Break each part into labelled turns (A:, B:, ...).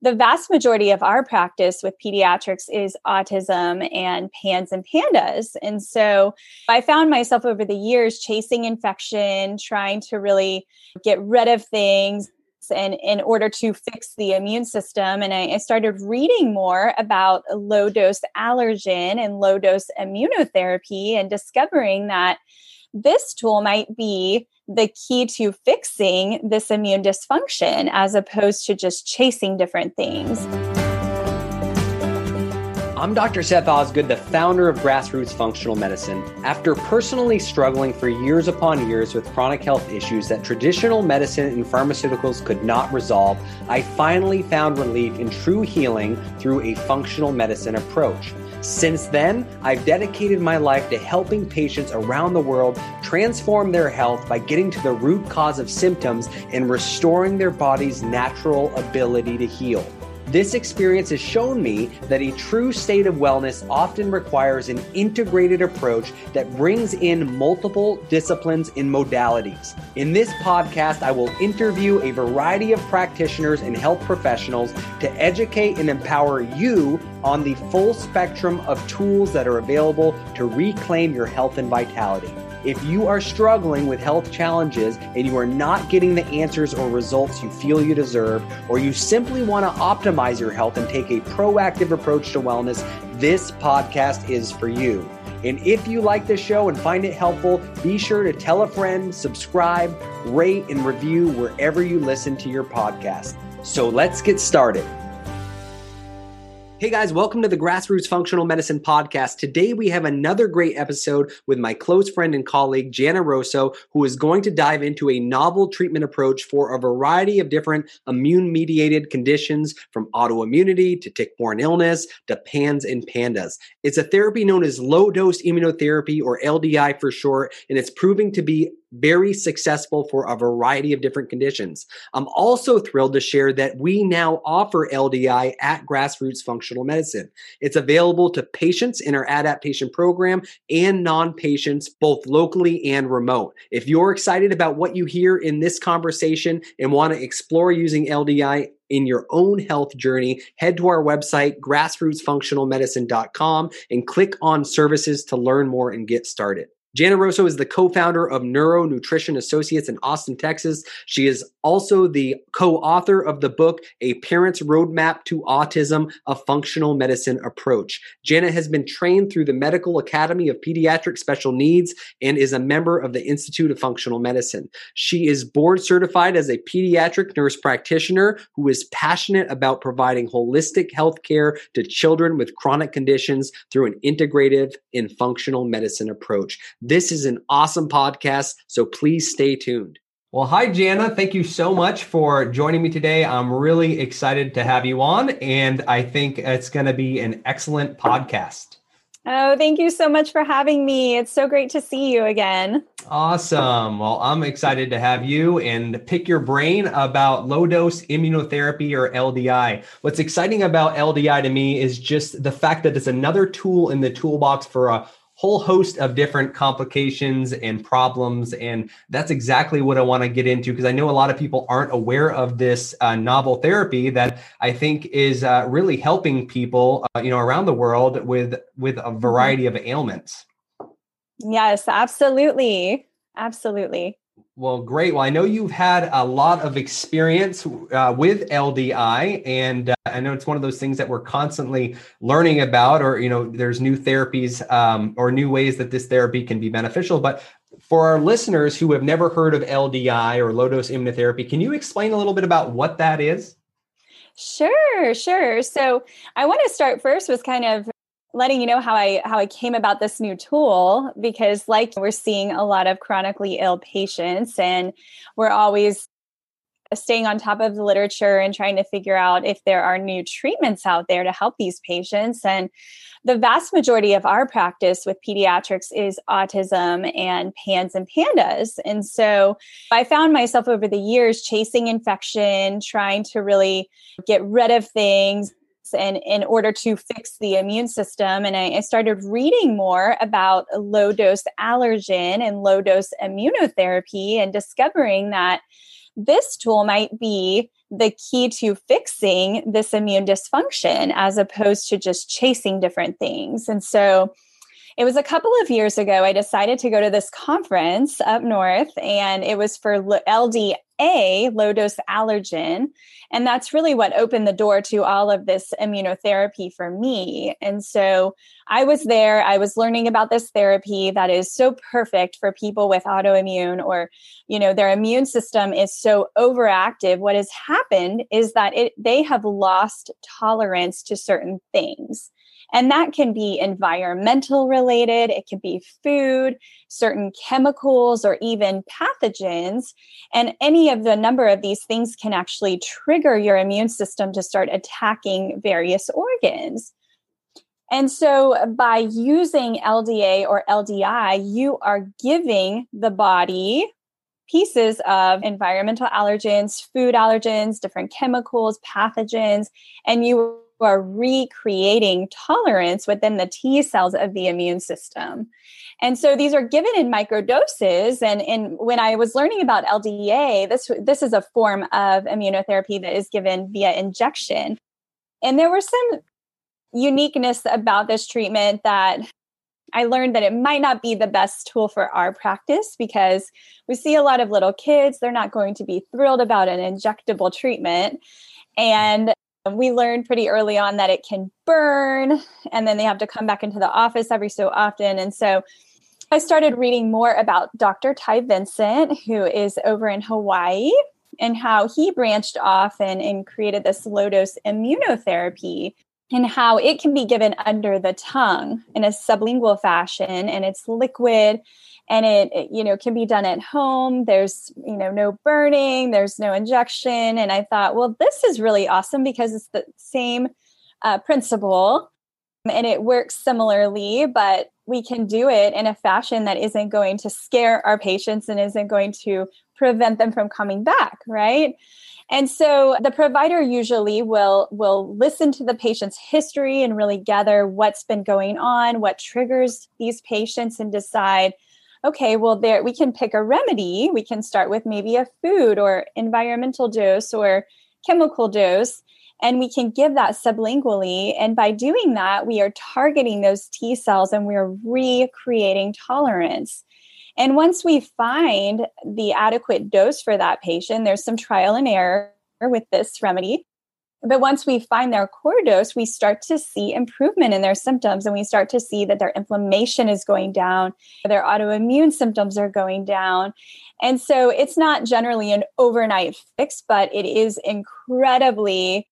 A: the vast majority of our practice with pediatrics is autism and PANS and PANDAS. And so I found myself over the years chasing infection, trying to really get rid of things and in order to fix the immune system and I, I started reading more about low dose allergen and low dose immunotherapy and discovering that this tool might be the key to fixing this immune dysfunction as opposed to just chasing different things.
B: I'm Dr. Seth Osgood, the founder of Grassroots Functional Medicine. After personally struggling for years upon years with chronic health issues that traditional medicine and pharmaceuticals could not resolve, I finally found relief in true healing through a functional medicine approach. Since then, I've dedicated my life to helping patients around the world transform their health by getting to the root cause of symptoms and restoring their body's natural ability to heal. This experience has shown me that a true state of wellness often requires an integrated approach that brings in multiple disciplines and modalities. In this podcast, I will interview a variety of practitioners and health professionals to educate and empower you on the full spectrum of tools that are available to reclaim your health and vitality. If you are struggling with health challenges and you are not getting the answers or results you feel you deserve, or you simply want to optimize your health and take a proactive approach to wellness, this podcast is for you. And if you like this show and find it helpful, be sure to tell a friend, subscribe, rate, and review wherever you listen to your podcast. So let's get started. Hey guys, welcome to the Grassroots Functional Medicine Podcast. Today we have another great episode with my close friend and colleague, Jana Rosso, who is going to dive into a novel treatment approach for a variety of different immune mediated conditions from autoimmunity to tick borne illness to PANS and PANDAS. It's a therapy known as low dose immunotherapy or LDI for short, and it's proving to be very successful for a variety of different conditions. I'm also thrilled to share that we now offer LDI at Grassroots Functional Medicine. It's available to patients in our adaptation program and non patients, both locally and remote. If you're excited about what you hear in this conversation and want to explore using LDI, in your own health journey, head to our website, grassrootsfunctionalmedicine.com, and click on services to learn more and get started. Jana Rosso is the co-founder of Neuro Nutrition Associates in Austin, Texas. She is also the co-author of the book A Parent's Roadmap to Autism: A Functional Medicine Approach. Jana has been trained through the Medical Academy of Pediatric Special Needs and is a member of the Institute of Functional Medicine. She is board certified as a pediatric nurse practitioner who is passionate about providing holistic health care to children with chronic conditions through an integrative and functional medicine approach. This is an awesome podcast, so please stay tuned. Well, hi, Jana. Thank you so much for joining me today. I'm really excited to have you on, and I think it's going to be an excellent podcast.
A: Oh, thank you so much for having me. It's so great to see you again.
B: Awesome. Well, I'm excited to have you and pick your brain about low dose immunotherapy or LDI. What's exciting about LDI to me is just the fact that it's another tool in the toolbox for a whole host of different complications and problems. And that's exactly what I want to get into because I know a lot of people aren't aware of this uh, novel therapy that I think is uh, really helping people, uh, you know, around the world with with a mm-hmm. variety of ailments.
A: Yes, absolutely. Absolutely.
B: Well, great. Well, I know you've had a lot of experience uh, with LDI, and uh, I know it's one of those things that we're constantly learning about, or you know, there's new therapies um, or new ways that this therapy can be beneficial. But for our listeners who have never heard of LDI or low dose immunotherapy, can you explain a little bit about what that is?
A: Sure, sure. So I want to start first with kind of letting you know how I how I came about this new tool because like we're seeing a lot of chronically ill patients and we're always staying on top of the literature and trying to figure out if there are new treatments out there to help these patients and the vast majority of our practice with pediatrics is autism and PANS and PANDAS. And so I found myself over the years chasing infection, trying to really get rid of things, and in order to fix the immune system and I, I, started reading more about low dose allergen and low dose immunotherapy and discovering that this tool might be the key to fixing this immune dysfunction as opposed to just chasing different things. And so it was a couple of years ago, I decided to go to this conference up north, and it was for LDA, low dose allergen. And that's really what opened the door to all of this immunotherapy for me. And so I was there, I was learning about this therapy that is so perfect for people with autoimmune or, you know, their immune system is so overactive. What has happened is that it, they have lost tolerance to certain things. And that can be environmental related, it can be food, certain chemicals, or even pathogens. And any of the number of these things can actually trigger your immune system to start attacking various organs. And so, by using LDA or LDI, you are giving the body pieces of environmental allergens, food allergens, different chemicals, pathogens, and you are recreating tolerance within the T cells of the immune system. And so these are given in microdoses. And in, when I was learning about LDA, this, this is a form of immunotherapy that is given via injection. And there were some uniqueness about this treatment that I learned that it might not be the best tool for our practice because we see a lot of little kids, they're not going to be thrilled about an injectable treatment. And we learned pretty early on that it can burn and then they have to come back into the office every so often. And so I started reading more about Dr. Ty Vincent, who is over in Hawaii, and how he branched off and, and created this low dose immunotherapy and how it can be given under the tongue in a sublingual fashion and it's liquid and it, it, you know can be done at home. There's you know no burning there's no injection. And i thought well this is really awesome because it's the same uh, principle and it works similarly but we can do it in a fashion that isn't going to scare our patients and isn't going to prevent them from coming back right? And so the provider usually will will listen to the patient's history and really gather what's been going on what triggers these patients and decide okay, well, there we can pick a remedy. We can start with maybe a food or environmental dose or chemical dose, and we can give that sublingually. And by doing that, we are targeting those T cells and we're recreating tolerance. And once we find the adequate dose for that patient, there's some trial and error with this remedy. But once we find their core dose, we start to see improvement in their symptoms and we start to see that their inflammation is going down, their autoimmune symptoms are going down. And so it's not generally an overnight fix, but it is incredibly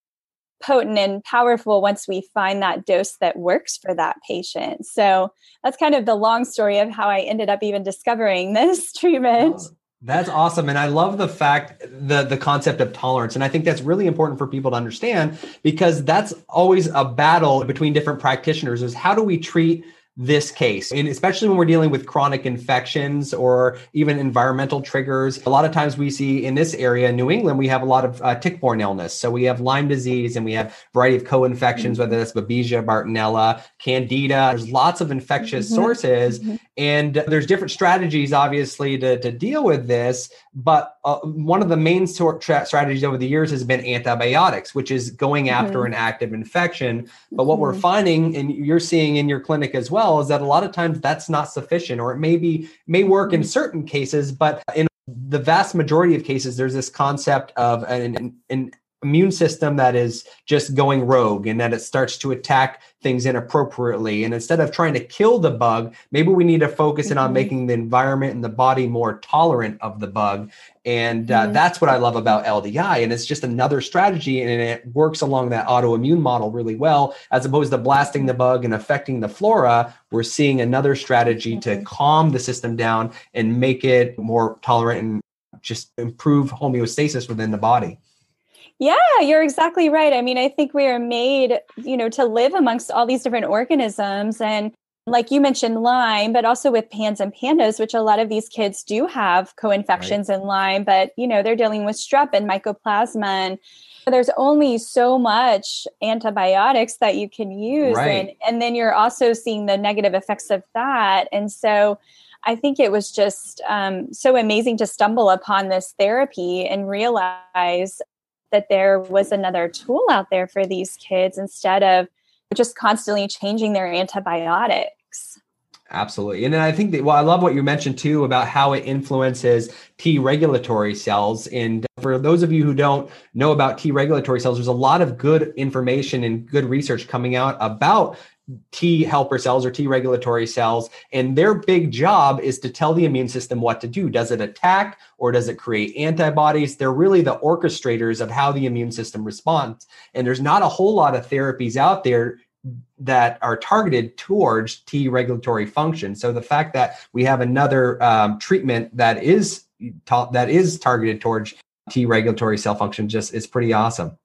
A: potent and powerful once we find that dose that works for that patient. So that's kind of the long story of how I ended up even discovering this treatment.
B: That's awesome. And I love the fact the the concept of tolerance. And I think that's really important for people to understand because that's always a battle between different practitioners is how do we treat this case. And especially when we're dealing with chronic infections or even environmental triggers, a lot of times we see in this area, New England, we have a lot of uh, tick-borne illness. So we have Lyme disease and we have a variety of co-infections, mm-hmm. whether that's Babesia, Bartonella, Candida. There's lots of infectious mm-hmm. sources. Mm-hmm. And there's different strategies, obviously, to, to deal with this. But uh, one of the main sort tra- strategies over the years has been antibiotics, which is going after mm-hmm. an active infection. But what we're mm-hmm. finding, and you're seeing in your clinic as well, is that a lot of times that's not sufficient, or it may be may work in mm-hmm. certain cases, but in the vast majority of cases, there's this concept of an, an immune system that is just going rogue and that it starts to attack things inappropriately. And instead of trying to kill the bug, maybe we need to focus in on mm-hmm. making the environment and the body more tolerant of the bug. And uh, mm-hmm. that's what I love about LDI. And it's just another strategy and it works along that autoimmune model really well. As opposed to blasting the bug and affecting the flora, we're seeing another strategy to mm-hmm. calm the system down and make it more tolerant and just improve homeostasis within the body.
A: Yeah, you're exactly right. I mean, I think we are made, you know, to live amongst all these different organisms and like you mentioned Lyme, but also with PANS and PANDAS, which a lot of these kids do have co-infections right. in Lyme, but you know, they're dealing with strep and mycoplasma and there's only so much antibiotics that you can use right. and and then you're also seeing the negative effects of that. And so I think it was just um, so amazing to stumble upon this therapy and realize that there was another tool out there for these kids instead of just constantly changing their antibiotics.
B: Absolutely. And then I think that, well, I love what you mentioned too about how it influences T regulatory cells. And for those of you who don't know about T regulatory cells, there's a lot of good information and good research coming out about T helper cells or T regulatory cells. And their big job is to tell the immune system what to do. Does it attack or does it create antibodies? They're really the orchestrators of how the immune system responds. And there's not a whole lot of therapies out there that are targeted towards T regulatory function. So the fact that we have another um, treatment that is ta- that is targeted towards T regulatory cell function just is pretty awesome.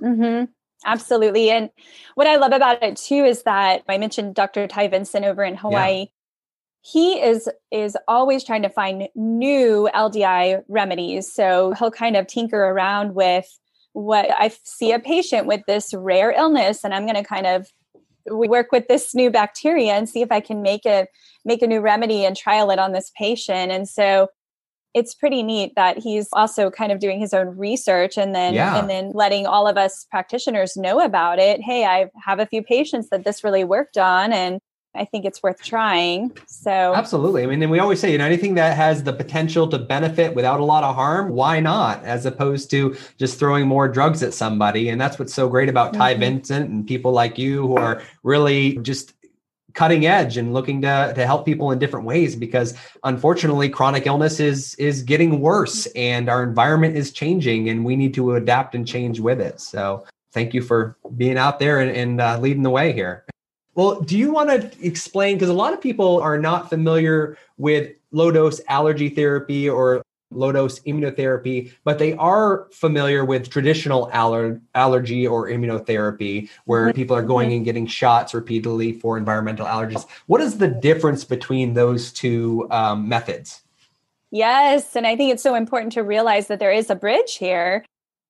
A: Mm-hmm. Absolutely. And what I love about it too is that I mentioned Dr. Ty Vincent over in Hawaii. Yeah. He is is always trying to find new LDI remedies. So he'll kind of tinker around with what I see a patient with this rare illness and I'm going to kind of work with this new bacteria and see if I can make a make a new remedy and trial it on this patient. And so it's pretty neat that he's also kind of doing his own research and then yeah. and then letting all of us practitioners know about it. Hey, I have a few patients that this really worked on and I think it's worth trying. So
B: absolutely. I mean, and we always say, you know, anything that has the potential to benefit without a lot of harm, why not? As opposed to just throwing more drugs at somebody. And that's what's so great about Ty mm-hmm. Vincent and people like you who are really just cutting edge and looking to, to help people in different ways because unfortunately chronic illness is is getting worse and our environment is changing and we need to adapt and change with it so thank you for being out there and, and uh, leading the way here well, do you want to explain? Because a lot of people are not familiar with low dose allergy therapy or low dose immunotherapy, but they are familiar with traditional aller- allergy or immunotherapy, where mm-hmm. people are going and getting shots repeatedly for environmental allergies. What is the difference between those two um, methods?
A: Yes. And I think it's so important to realize that there is a bridge here.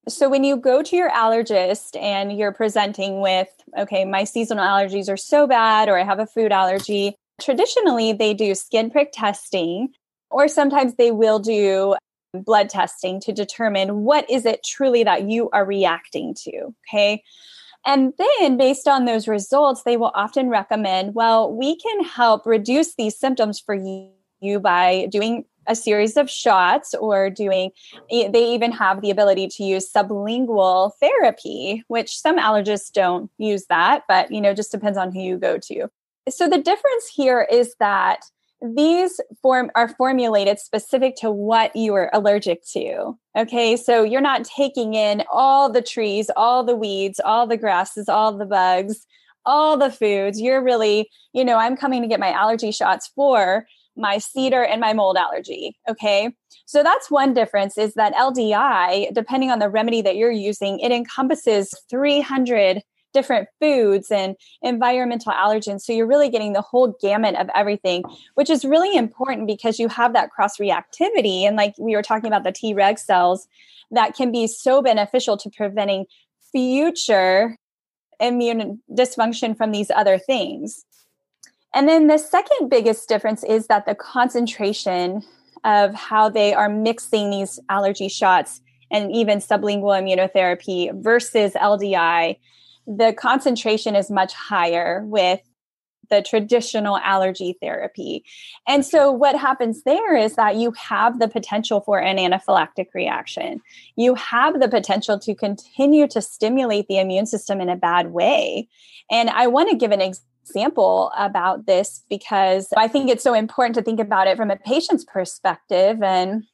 A: So when you go to your allergist and you're presenting with, okay, my seasonal allergies are so bad, or I have a food allergy, traditionally they do skin prick testing, or sometimes they will do blood testing to determine what is it truly that you are reacting to. Okay. And then, based on those results, they will often recommend, well, we can help reduce these symptoms for you by doing a series of shots or doing they even have the ability to use sublingual therapy which some allergists don't use that but you know just depends on who you go to so the difference here is that these form are formulated specific to what you are allergic to okay? So you're not taking in all the trees all the weeds all the grasses all the bugs all the foods. You're really you know i'm coming to get my allergy shots for my cedar and my mold allergy okay? So that's one difference is that ldi depending on the remedy that you're using it encompasses 300 different foods and environmental allergens. So you're really getting the whole gamut of everything which is really important because you have that cross reactivity and like we were talking about the t reg cells that can be so beneficial to preventing future immune dysfunction from these other things. And then the second biggest difference is that the concentration of how they are mixing these allergy shots and even sublingual immunotherapy versus LDI, the concentration is much higher with the traditional allergy therapy. And so, what happens there is that you have the potential for an anaphylactic reaction. You have the potential to continue to stimulate the immune system in a bad way. And I want to give an example about this because I think it's so important to think about it from a patient's perspective and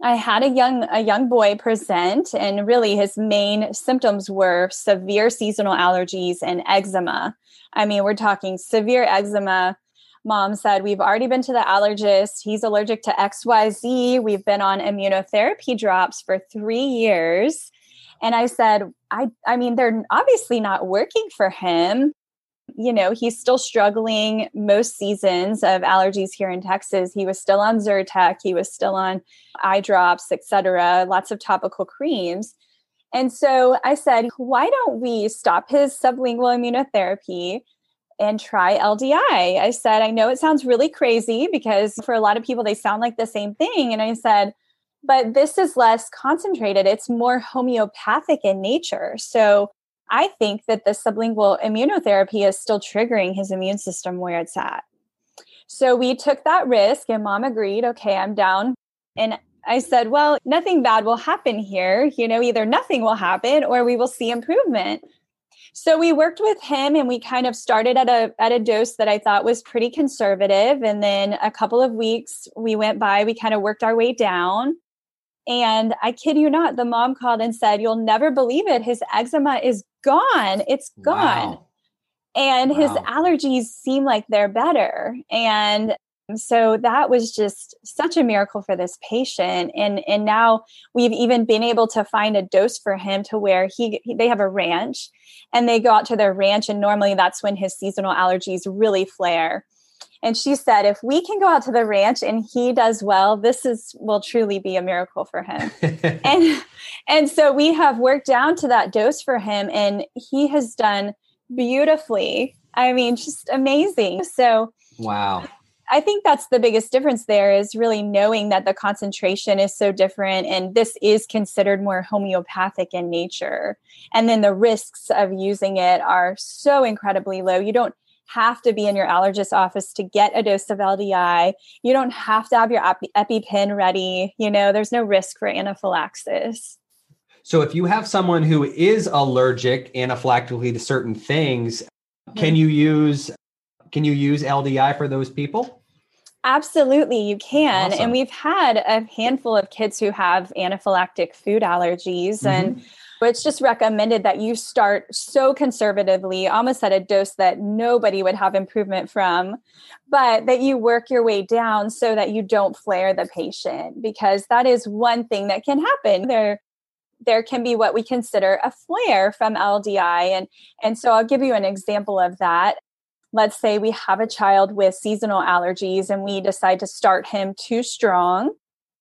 A: I had a young a young boy present and really his main symptoms were severe seasonal allergies and eczema. I mean, we're talking severe eczema. Mom said, We've already been to the allergist. He's allergic to XYZ. We've been on immunotherapy drops for three years. And I said, I, I mean, they're obviously not working for him you know, he's still struggling most seasons of allergies here in Texas. He was still on Zyrtec, he was still on eye drops, etc., lots of topical creams. And so I said, why don't we stop his sublingual immunotherapy and try LDI? I said, I know it sounds really crazy because for a lot of people, they sound like the same thing. And I said, but this is less concentrated. It's more homeopathic in nature. So I think that the sublingual immunotherapy is still triggering his immune system where it's at. So we took that risk, and mom agreed, okay, I'm down. And I said, well, nothing bad will happen here. You know, either nothing will happen or we will see improvement. So we worked with him and we kind of started at a at a dose that I thought was pretty conservative and then a couple of weeks we went by we kind of worked our way down and I kid you not the mom called and said you'll never believe it. His eczema is gone. It's gone. Wow. and wow. his allergies seem like they're better. And so that was just such a miracle for this patient. And and now we've even been able to find a dose for him to where he, he, they have a ranch and they go out to their ranch and normally that's when his seasonal allergies really flare and she said if we can go out to the ranch and he does well this is will truly be a miracle for him and and so we have worked down to that dose for him and he has done beautifully i mean just amazing so
B: wow
A: I think that's the biggest difference there is really knowing that the concentration is so different and this is considered more homeopathic in nature. And then the risks of using it are so incredibly low. You don't have to be in your allergist office to get a dose of LDI. You don't have to have your EpiPen ready. You know, there's no risk for anaphylaxis.
B: So if you have someone who is allergic anaphylactically to certain things, can mm-hmm. you use can you use LDI for those people?
A: Absolutely, you can. Awesome. And we've had a handful of kids who have anaphylactic food allergies, mm-hmm. and it's just recommended that you start so conservatively, almost at a dose that nobody would have improvement from, but that you work your way down so that you don't flare the patient, because that is one thing that can happen. There, there can be what we consider a flare from LDI, and and so I'll give you an example of that let's say we have a child with seasonal allergies and we decide to start him too strong,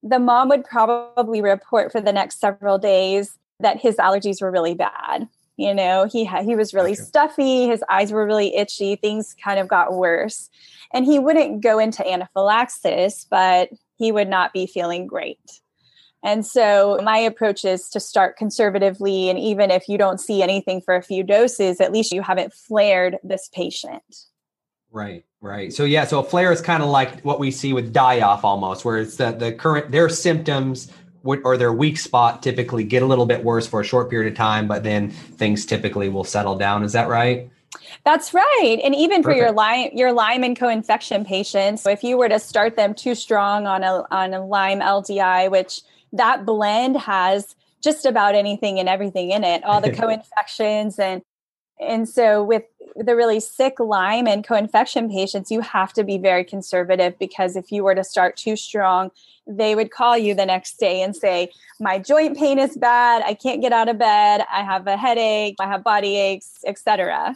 A: the mom would probably report for the next several days that his allergies were really bad. You know, he had, he was really gotcha. stuffy, his eyes were really itchy, things kind of got worse. And he wouldn't go into anaphylaxis, but he would not be feeling great. And so my approach is to start conservatively. And even if you don't see anything for a few doses, at least you haven't flared this patient.
B: Right, right. So yeah, so a flare is kind of like what we see with die off almost, where it's the, the current their symptoms or their weak spot typically get a little bit worse for a short period of time, but then things typically will settle down. Is that right?
A: That's right. And even Perfect. for your Lyme, your Lyme and co-infection patients, if you were to start them too strong on a on a Lyme LDI, which that blend has just about anything and everything in it, all the co-infections and and so with the really sick Lyme and co-infection patients, you have to be very conservative because if you were to start too strong, they would call you the next day and say, "My joint pain is bad. I can't get out of bed. I have a headache. I have body aches, etc."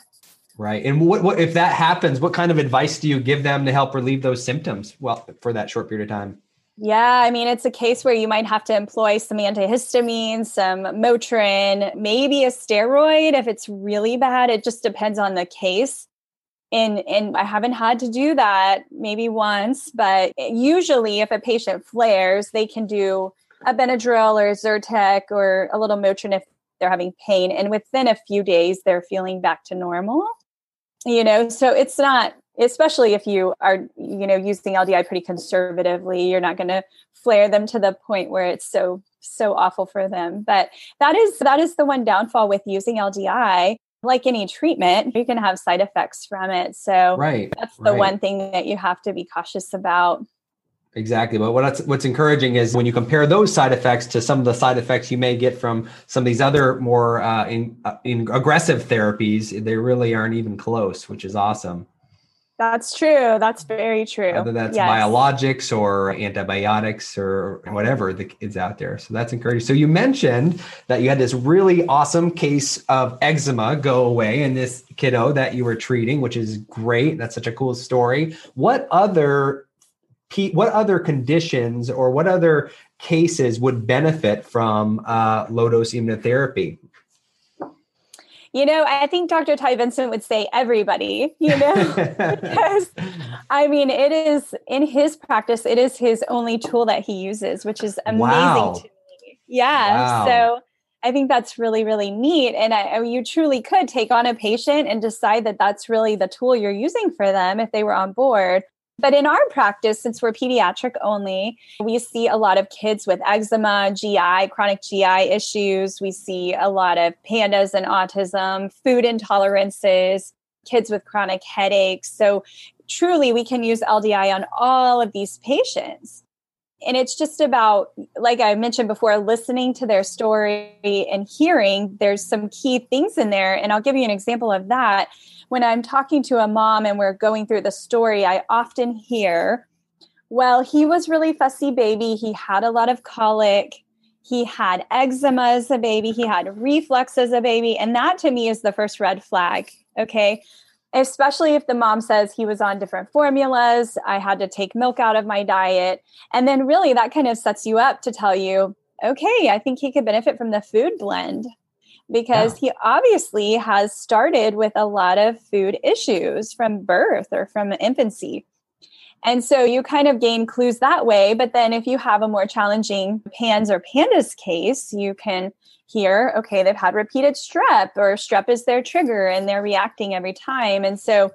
B: Right. And what, what if that happens? What kind of advice do you give them to help relieve those symptoms? Well, for that short period of time.
A: Yeah, I mean, it's a case where you might have to employ some antihistamine, some Motrin, maybe a steroid if it's really bad. It just depends on the case. And, and I haven't had to do that maybe once, but usually if a patient flares, they can do a Benadryl or Zyrtec or a little Motrin if they're having pain. And within a few days, they're feeling back to normal. You know, so it's not especially if you are you know using ldi pretty conservatively you're not going to flare them to the point where it's so so awful for them but that is that is the one downfall with using ldi like any treatment you can have side effects from it so
B: right
A: that's the
B: right.
A: one thing that you have to be cautious about
B: Exactly. But what's what's encouraging is when you compare those side effects to some of the side effects you may get from some of these other more uh, in, uh, in aggressive therapies, they really aren't even close, which is awesome.
A: That's true. That's very true.
B: Whether that's yes. biologics or antibiotics or whatever the is out there. So that's encouraging. So you mentioned that you had this really awesome case of eczema go away in this kiddo that you were treating, which is great. That's such a cool story. What other what other conditions or what other cases would benefit from uh, low dose immunotherapy?
A: You know, I think Dr. Ty Vincent would say everybody, you know, because I mean, it is in his practice, it is his only tool that he uses, which is amazing wow. to me. Yeah. Wow. So I think that's really, really neat. And I, I mean, you truly could take on a patient and decide that that's really the tool you're using for them if they were on board. But in our practice, since we're pediatric only, we see a lot of kids with eczema, GI, chronic GI issues. We see a lot of pandas and autism, food intolerances, kids with chronic headaches. So truly, we can use LDI on all of these patients. And it's just about, like I mentioned before, listening to their story and hearing. There's some key things in there. And I'll give you an example of that when I'm talking to a mom and we're going through the story, I often hear, well, he was really fussy baby. He had a lot of colic. He had eczema as a baby. He had reflux as a baby. And that to me is the first red flag. Okay. Especially if the mom says he was on different formulas. I had to take milk out of my diet. And then really that kind of sets you up to tell you, okay, I think he could benefit from the food blend because yeah. he obviously has started with a lot of food issues from birth or from infancy. And so you kind of gain clues that way. But then if you have a more challenging PANS or PANDAS case, you can hear, okay, they've had repeated strep or strep is their trigger and they're reacting every time. And so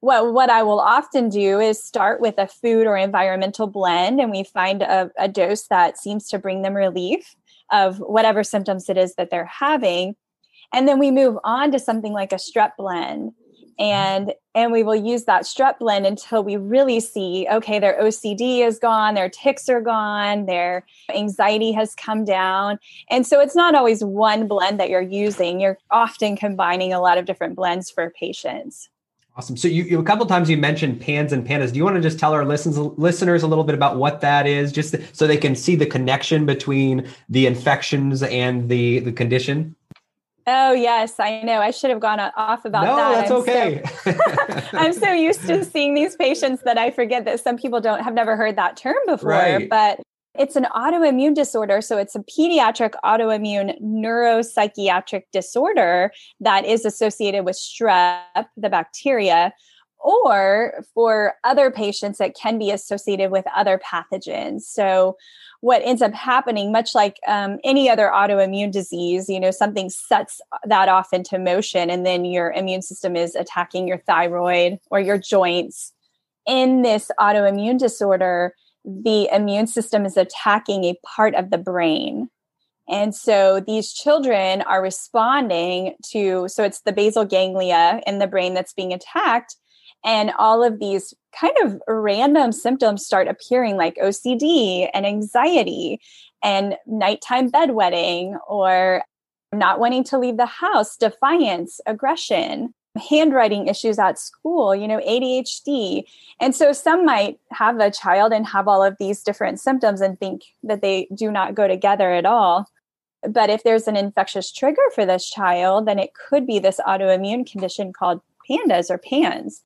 A: what, what I will often do is start with a food or environmental blend and we find a, a dose that seems to bring them relief of whatever symptoms it is that they're having and then we move on to something like a strep blend Mm-hmm. and and we will use that strep blend until we really see okay their ocd is gone their tics are gone their anxiety has come down and so it's not always one blend that you're using you're often combining a lot of different blends for patients
B: Awesome. So you, you, a couple times you mentioned PANS and PANDAS. Do you want to just tell our listens, listeners a little bit about what that is, just so they can see the connection between the infections and the the condition?
A: Oh yes, I know. I should have gone off about
B: no,
A: that.
B: No, that's I'm okay.
A: So, I'm so used to seeing these patients that I forget that some people don't have never heard that term before. Right. But it's an autoimmune disorder. So it's a pediatric autoimmune neuropsychiatric disorder that is associated with strep, the bacteria, or for other patients, that can be associated with other pathogens. So what ends up happening, much like um, any other autoimmune disease, you know, something sets that off into motion, and then your immune system is attacking your thyroid or your joints. In this autoimmune disorder, the immune system is attacking a part of the brain. And so these children are responding to, so it's the basal ganglia in the brain that's being attacked. And all of these kind of random symptoms start appearing, like OCD and anxiety and nighttime bedwetting or not wanting to leave the house, defiance, aggression handwriting issues at school, you know, ADHD. And so some might have a child and have all of these different symptoms and think that they do not go together at all. But if there's an infectious trigger for this child, then it could be this autoimmune condition called pandas or PANS.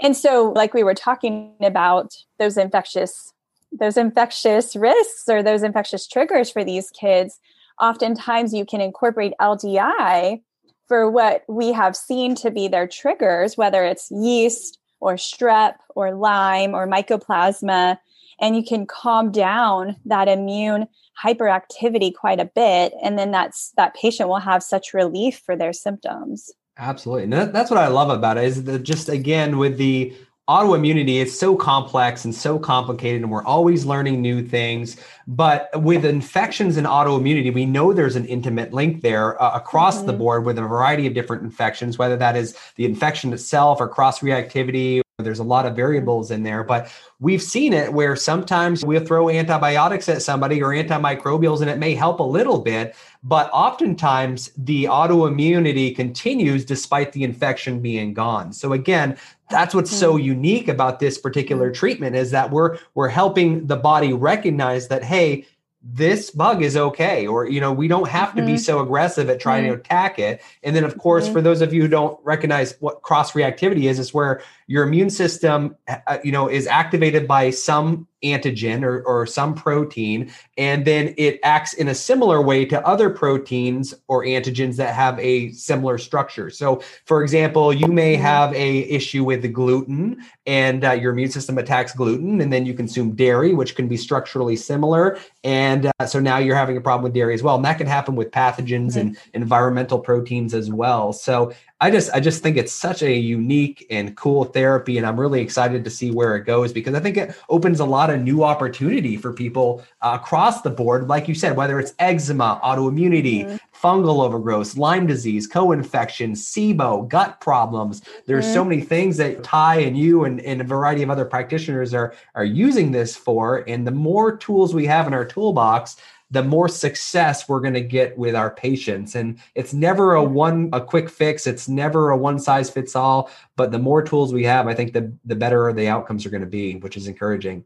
A: And so, like we were talking about, those infectious those infectious risks or those infectious triggers for these kids, oftentimes you can incorporate LDI for what we have seen to be their triggers, whether it's yeast or strep or Lyme or mycoplasma, and you can calm down that immune hyperactivity quite a bit, and then that's that patient will have such relief for their symptoms.
B: Absolutely, and that, that's what I love about it is that just again with the autoimmunity it's so complex and so complicated and we're always learning new things but with infections and autoimmunity we know there's an intimate link there uh, across mm-hmm. the board with a variety of different infections whether that is the infection itself or cross reactivity there's a lot of variables in there, but we've seen it where sometimes we'll throw antibiotics at somebody or antimicrobials and it may help a little bit, but oftentimes the autoimmunity continues despite the infection being gone. So again, that's what's so mm-hmm. unique about this particular mm-hmm. treatment is that we're we're helping the body recognize that hey, this bug is okay or you know we don't have to mm-hmm. be so aggressive at trying mm-hmm. to attack it and then of course mm-hmm. for those of you who don't recognize what cross reactivity is it's where your immune system, uh, you know, is activated by some antigen or, or some protein, and then it acts in a similar way to other proteins or antigens that have a similar structure. So, for example, you may mm-hmm. have a issue with the gluten, and uh, your immune system attacks gluten, and then you consume dairy, which can be structurally similar, and uh, so now you're having a problem with dairy as well. And that can happen with pathogens mm-hmm. and environmental proteins as well. So I just I just think it's such a unique and cool therapy, and I'm really excited to see where it goes because I think it opens a lot of new opportunity for people uh, across the board. Like you said, whether it's eczema, autoimmunity, mm-hmm. fungal overgrowth, Lyme disease, co-infection, SIBO, gut problems. There's mm-hmm. so many things that Ty and you and, and a variety of other practitioners are are using this for. And the more tools we have in our toolbox, the more success we're going to get with our patients and it's never a one a quick fix it's never a one size fits all but the more tools we have i think the the better the outcomes are going to be which is encouraging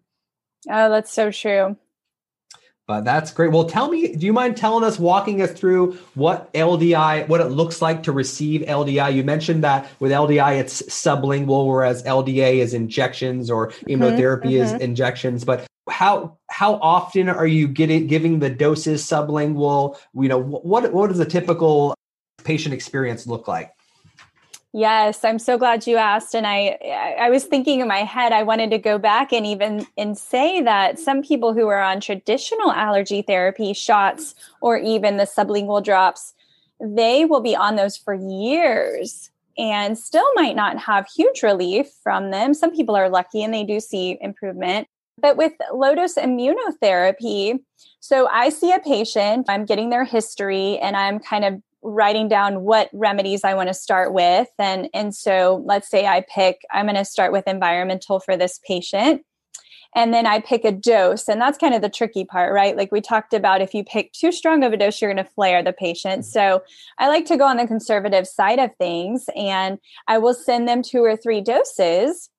A: oh that's so true
B: but that's great. Well, tell me, do you mind telling us, walking us through what LDI, what it looks like to receive LDI? You mentioned that with LDI, it's sublingual, whereas LDA is injections or mm-hmm, immunotherapy mm-hmm. is injections. But how how often are you getting giving the doses sublingual? You know what what does a typical patient experience look like?
A: Yes i'm so glad you asked and i i was thinking in my head i wanted to go back and even and say that some people who are on traditional allergy therapy shots or even the sublingual drops they will be on those for years and still might not have huge relief from them. Some people are lucky and they do see improvement but with low dose immunotherapy, so I see a patient, I'm getting their history, and I'm kind of writing down what remedies I want to start with. And, and so let's say I pick, I'm going to start with environmental for this patient. And then I pick a dose. And that's kind of the tricky part, right? Like we talked about, if you pick too strong of a dose, you're going to flare the patient. Mm-hmm. So I like to go on the conservative side of things and I will send them two or three doses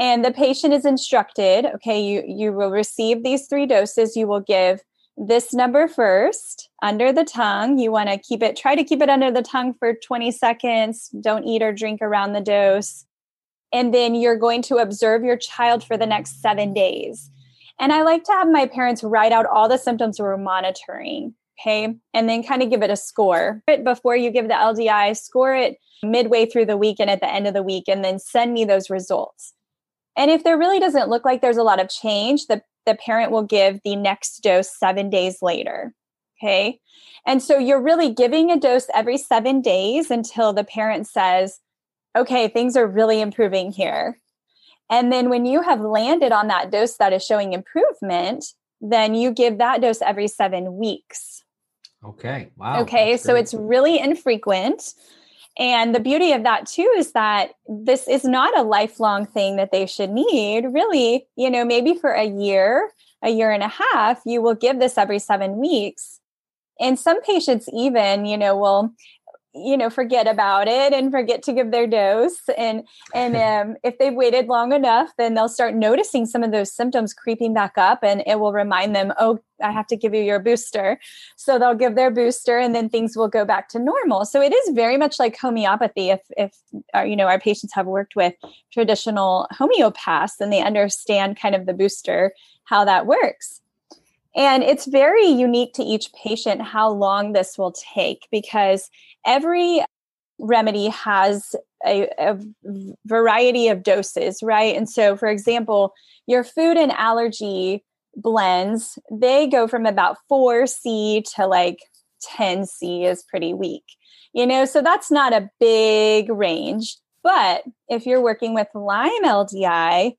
A: and the patient is instructed okay you you will receive these three doses. You will give this number first under the tongue. You want to keep it try to keep it under the tongue for 20 seconds. Don't eat or drink around the dose. And then you're going to observe your child for the next 7 days. And i like to have my parents write out all the symptoms we're monitoring okay? And then kind of give it a score. But before you give the ldi score it midway through the week and at the end of the week and then send me those results and if there really doesn't look like there's a lot of change, the, the parent will give the next dose seven days later. Okay. And so you're really giving a dose every seven days until the parent says, okay, things are really improving here. And then when you have landed on that dose that is showing improvement, then you give that dose every seven weeks.
B: Okay. Wow.
A: Okay. So it's really infrequent. And the beauty of that too is that this is not a lifelong thing that they should need. Really, you know, maybe for a year, a year and a half, you will give this every seven weeks. And some patients, even, you know, will you know forget about it and forget to give their dose. And and um, if they've waited long enough then they'll start noticing some of those symptoms creeping back up and it will remind them oh i have to give you your booster. So they'll give their booster and then things will go back to normal. So it is very much like homeopathy if if our, uh, you know our patients have worked with traditional homeopaths and they understand kind of the booster how that works and it's very unique to each patient how long this will take because every remedy has a, a, variety of doses, right? And so, for example, your food and allergy blends, they go from about 4C to like 10C is pretty weak, you know, so that's not a big range. But if you're working with Lyme LDI,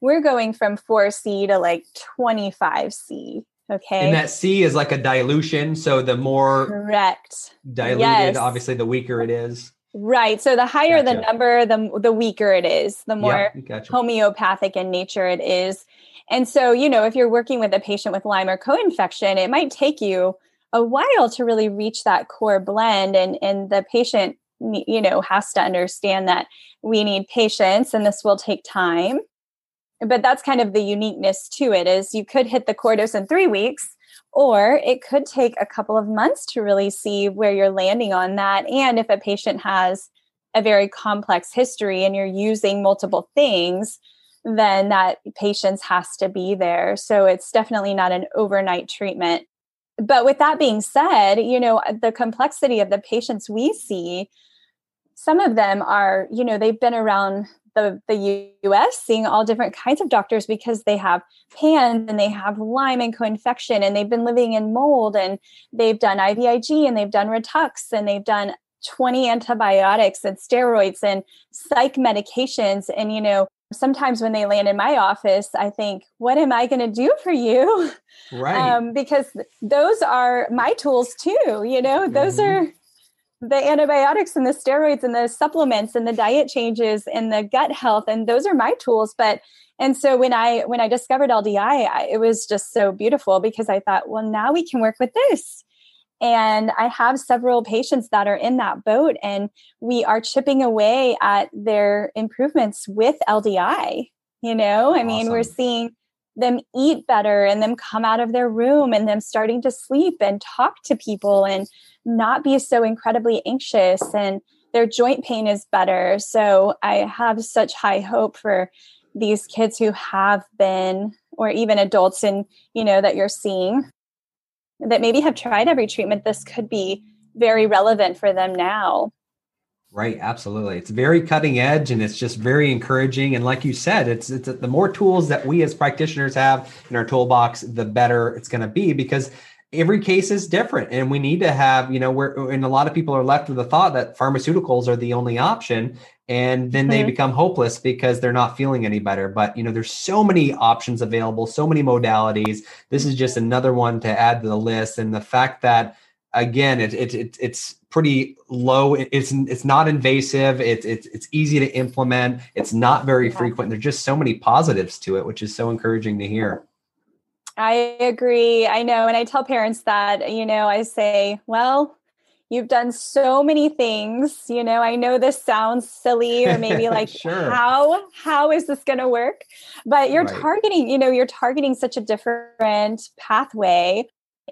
A: we're going from 4C to like 25C, Okay.
B: And that C is like a dilution. So the more
A: correct
B: diluted, yes. obviously, the weaker it is.
A: Right. So the higher gotcha. the number, the the weaker it is, the more gotcha. homeopathic in nature it is. And so, you know, if you're working with a patient with Lyme or co-infection, it might take you a while to really reach that core blend and and the patient you know has to understand that we need patience and this will take time but that's kind of the uniqueness to it is you could hit the core in three weeks or it could take a couple of months to really see where you're landing on that and if a patient has a very complex history and you're using multiple things, then that patience has to be there. So it's definitely not an overnight treatment. But with that being said, you know, the complexity of the patients we see, some of them are, you know, they've been around the, the US seeing all different kinds of doctors because they have PANS and they have Lyme and co-infection and they've been living in mold and they've done IVIG and they've done Ritux and they've done 20 antibiotics and steroids and psych medications. And you know sometimes when they land in my office i think what am i going to do for you?
B: Right.
A: Um, because those are my tools too you know? Those mm-hmm. are the antibiotics and the steroids and the supplements and the diet changes and the gut health and those are my tools but and so when i when i discovered ldi I, it was just so beautiful because i thought well now we can work with this and I have several patients that are in that boat, and we are chipping away at their improvements with LDI. You know, I mean, we're seeing them eat better and them come out of their room and them starting to sleep and talk to people and not be so incredibly anxious and their joint pain is better. So I have such high hope for these kids who have been or even adults and you know that you're seeing that maybe have tried every treatment, this could be very relevant for them now.
B: Right, absolutely. It's very cutting edge and it's just very encouraging. And like you said, it's it's the more tools that we as practitioners have in our toolbox, the better it's going to be because every case is different and we need to have you know where and a lot of people are left with the thought that pharmaceuticals are the only option and then they mm-hmm. become hopeless because they're not feeling any better but you know there's so many options available so many modalities this is just another one to add to the list and the fact that again it, it, it it's pretty low it's it's not invasive it's it's it's easy to implement it's not very yeah. frequent there's just so many positives to it which is so encouraging to hear
A: I agree. I know. And I tell parents that, you know, I say, well, you've done so many things you know i know this sounds silly or maybe like sure. how how is this going to work but you're right. targeting you know you're targeting such a different pathway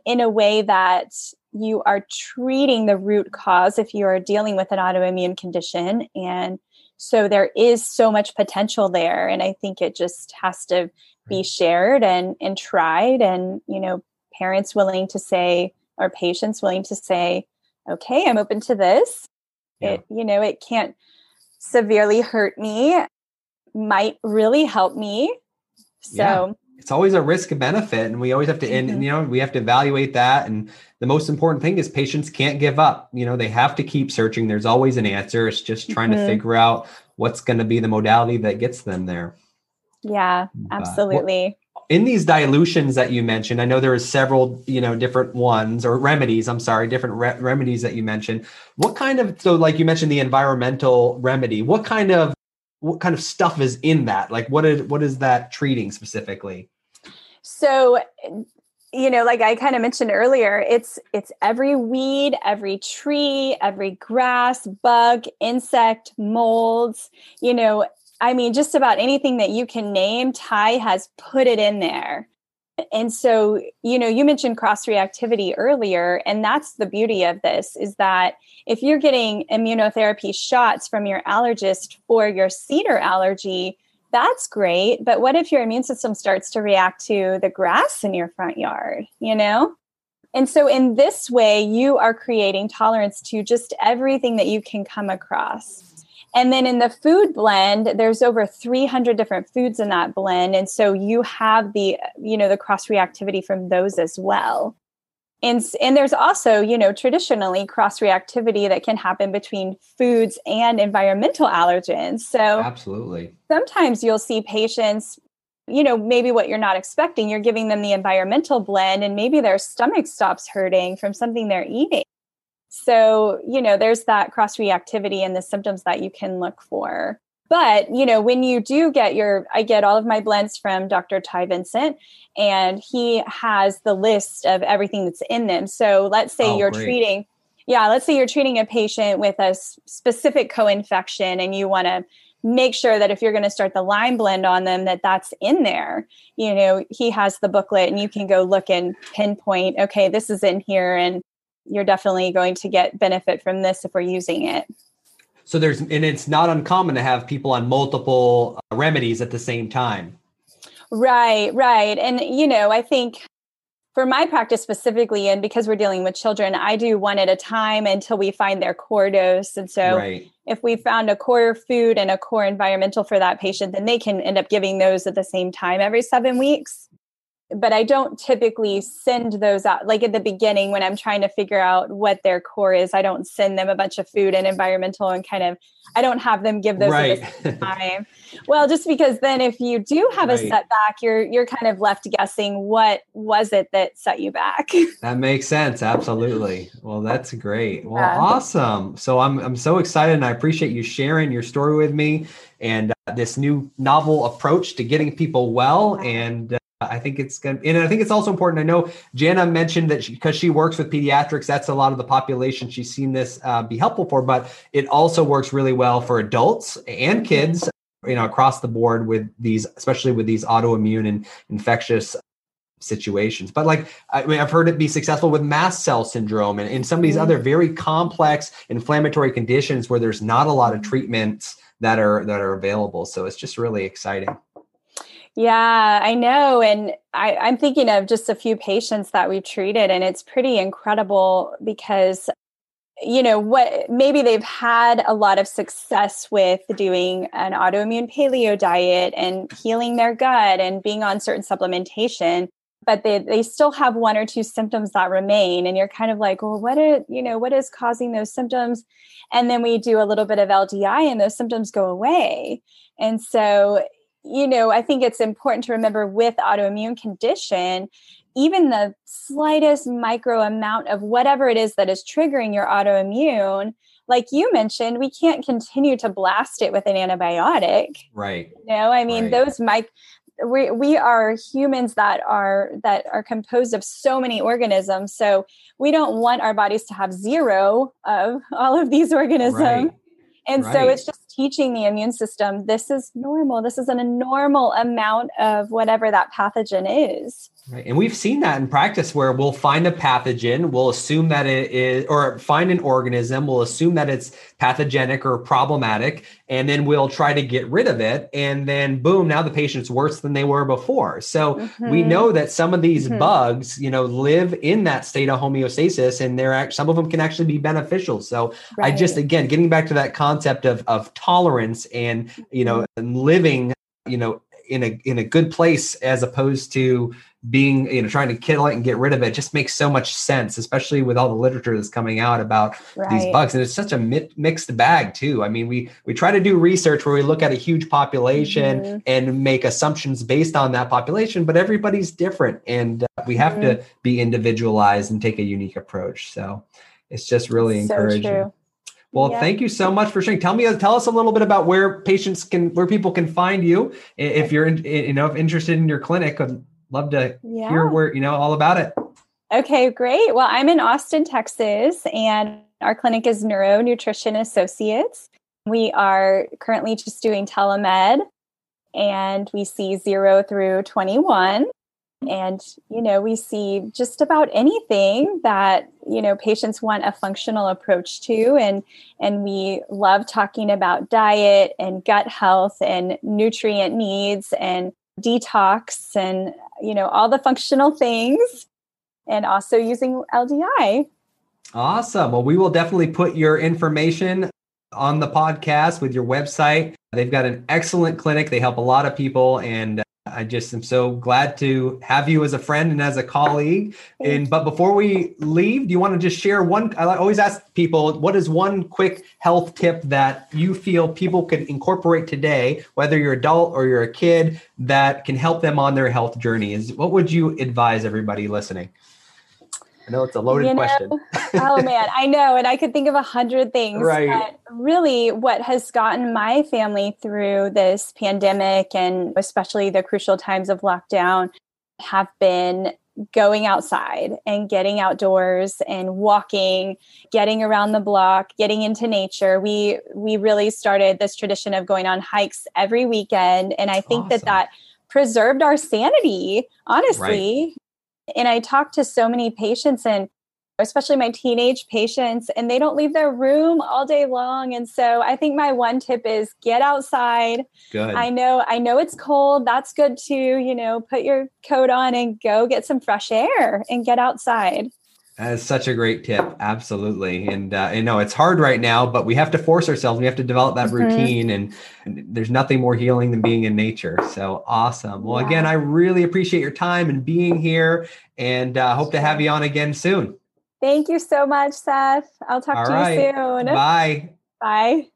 A: in a way that you are treating the root cause if you are dealing with an autoimmune condition and so there is so much potential there and i think it just has to be mm. shared and and tried and you know parents willing to say or patients willing to say okay, I'm open to this. Yeah. It, you know, it can't severely hurt me, might really help me. So yeah.
B: It's always a risk benefit. And we always have to, mm-hmm. and you know, we have to evaluate that. And the most important thing is patients can't give up. You know, they have to keep searching. There's always an answer. It's just trying mm-hmm. to figure out what's going to be the modality that gets them there.
A: Yeah, absolutely
B: in these dilutions that you mentioned, I know there are several, you know, different ones or remedies. I'm sorry, different re- remedies that you mentioned. What kind of so, like you mentioned, the environmental remedy. What kind of what kind of stuff is in that? Like, what is what is that treating specifically?
A: So, you know, like I kind of mentioned earlier, it's it's every weed, every tree, every grass, bug, insect, molds. You know, I mean, just about anything that you can name, Ty has put it in there. And so, you know, you mentioned cross reactivity earlier, and that's the beauty of this is that if you're getting immunotherapy shots from your allergist for your cedar allergy, that's great. But what if your immune system starts to react to the grass in your front yard, you know? And so, in this way, you are creating tolerance to just everything that you can come across. And then in the food blend, there's over 300 different foods in that blend. And so you have the, you know, the cross reactivity from those as well. And, and there's also, you know, traditionally cross reactivity that can happen between foods and environmental allergens. So
B: absolutely.
A: Sometimes you'll see patients, you know, maybe what you're not expecting, you're giving them the environmental blend and maybe their stomach stops hurting from something they're eating. So, you know, there's that cross reactivity and the symptoms that you can look for. But, you know, when you do get your, I get all of my blends from Dr. Ty Vincent, and he has the list of everything that's in them. So let's say oh, you're great. treating, yeah, let's say you're treating a patient with a specific co infection and you want to make sure that if you're going to start the Lyme blend on them that that's in there you know he has the booklet and you can go look and pinpoint okay this is in here and you're definitely going to get benefit from this if we're using it.
B: So there's, and it's not uncommon to have people on multiple uh, remedies at the same time.
A: Right, right. And, you know, I think for my practice specifically, and because we're dealing with children, I do one at a time until we find their core dose. And so right. if we found a core food and a core environmental for that patient, then they can end up giving those at the same time every seven weeks but I don't typically send those out. Like at the beginning, when I'm trying to figure out what their core is, I don't send them a bunch of food and environmental and kind of, I don't have them give those right. the time. well, just because then if you do have right. a setback, you're you're kind of left guessing what was it that set you back.
B: that makes sense. Absolutely. Well, that's great. Well, yeah. awesome. So I'm I'm so excited and I appreciate you sharing your story with me and uh, this new novel approach to getting people well and. Uh, I think it's going to, and I think it's also important. I know Jana mentioned that because she, she, works with pediatrics, that's a lot of the population she's seen this uh, be helpful for, but it also works really well for adults and kids, you know, across the board with these, especially with these autoimmune and infectious situations. But like, I mean, I've heard it be successful with mast cell syndrome and in some of these other mm-hmm. very complex inflammatory conditions where there's not a lot of treatments that are that are available. So it's just really exciting.
A: Yeah, I know. And I, I'm thinking of just a few patients that we've treated, and it's pretty incredible because you know what maybe they've had a lot of success with doing an autoimmune paleo diet and healing their gut and being on certain supplementation but they, they still have one or two symptoms that remain and you're kind of like well what is you know what is causing those symptoms and then we do a little bit of ldi and those symptoms go away and so you know, I think it's important to remember with autoimmune condition, even the slightest micro amount of whatever it is that is triggering your autoimmune, like you mentioned, we can't continue to blast it with an antibiotic.
B: Right.
A: You know, I mean, right. those mic we we are humans that are that are composed of so many organisms. So we don't want our bodies to have zero of all of these organisms. Right. And right. so it's just teaching the immune system this is normal. This is a normal amount of whatever that pathogen is.
B: Right. And we've seen that in practice where we'll find a pathogen, we'll assume that it is, or find an organism, we'll assume that it's pathogenic or problematic, and then we'll try to get rid of it. And then boom, now the patient's worse than they were before. So mm-hmm. we know that some of these mm-hmm. bugs, you know, live in that state of homeostasis and they're some of them can actually be beneficial. So right. I just, again, getting back to that concept of, of tolerance and, you know, mm-hmm. living, you know, in a in a good place as opposed to being you know trying to kill it and get rid of it just makes so much sense especially with all the literature that's coming out about right. these bugs and it's such a mi- mixed bag too i mean we we try to do research where we look at a huge population mm-hmm. and make assumptions based on that population but everybody's different and uh, we have mm-hmm. to be individualized and take a unique approach so it's just really so encouraging true. Well, yeah. thank you so much for sharing. Tell me, tell us a little bit about where patients can, where people can find you if you're, in, you know, if interested in your clinic. I'd love to yeah. hear where you know all about it.
A: Okay, great. Well, I'm in Austin, Texas, and our clinic is Neuro Nutrition Associates. We are currently just doing telemed, and we see zero through 21 and you know we see just about anything that you know patients want a functional approach to. And and we love talking about diet and gut health and nutrient needs and detox and you know all the functional things and also using LDI
B: awesome. Well we will definitely put your information on the podcast with your website. They've got an excellent clinic. They help a lot of people and I just am so glad to have you as a friend and as a colleague. And but before we leave, do you want to just share one? I always ask people, what is one quick health tip that you feel people could incorporate today, whether you're adult or you're a kid, that can help them on their health journey? Is what would you advise everybody listening? I know it's a loaded you know, question.
A: oh man, I know. And I could think of a hundred things. Right. But really, what has gotten my family through this pandemic and especially the crucial times of lockdown have been going outside and getting outdoors and walking getting around the block getting into nature we we really started this tradition of going on hikes every weekend and i think awesome. that that preserved our sanity honestly and I talk to so many patients and especially my teenage patients, and they don't leave their room all day long. And so I think my one tip is get outside.
B: Good.
A: I know, I know it's cold. That's good too. You know, put your coat on and go get some fresh air and get outside.
B: That is such a great tip. Absolutely. And uh, you know, it's hard right now, but we have to force ourselves. We have to develop that mm-hmm. routine and, and, there's nothing more healing than being in nature. So awesome. Well, yeah. again, I really appreciate your time and being here and uh, hope to have you on again soon.
A: Thank you so much, Seth. I'll talk All to right. you soon.
B: Bye.
A: Bye.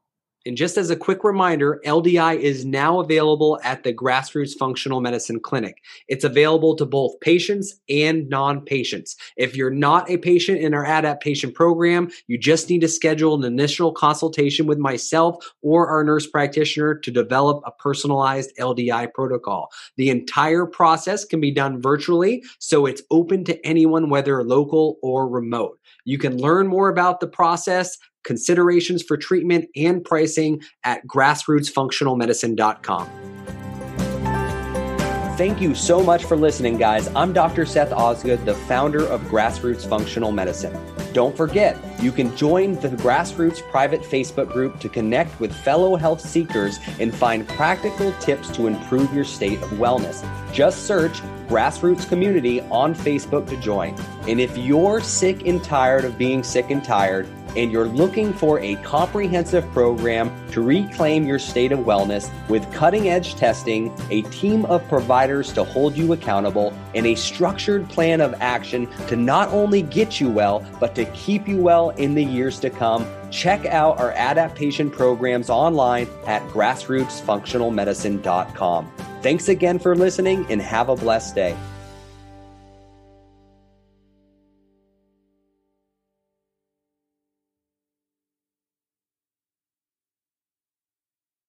B: And just as a quick reminder, LDI is now available at the Grassroots Functional Medicine Clinic. It's available to both patients and non patients. If you're not a patient in our adaptation program, you just need to schedule an initial consultation with myself or our nurse practitioner to develop a personalized LDI protocol. The entire process can be done virtually, so it's open to anyone, whether local or remote. You can learn more about the process considerations for treatment, and pricing at grassrootsfunctionalmedicine.com. Thank you so much for listening, guys. I'm Dr. Seth Osgood, the founder of Grassroots Functional Medicine. Don't forget, you can join the Grassroots private Facebook group to connect with fellow health seekers and find practical tips to improve your state of wellness. Just search Grassroots Community on Facebook to join. And if you're sick and tired of being sick and tired, and you're looking for a comprehensive program to reclaim your state of wellness with cutting edge testing, a team of providers to hold you accountable, and a structured plan of action to not only get you well, but to keep you well in the years to come, check out our adaptation programs online at grassrootsfunctionalmedicine.com. Thanks again for listening and have a blessed day.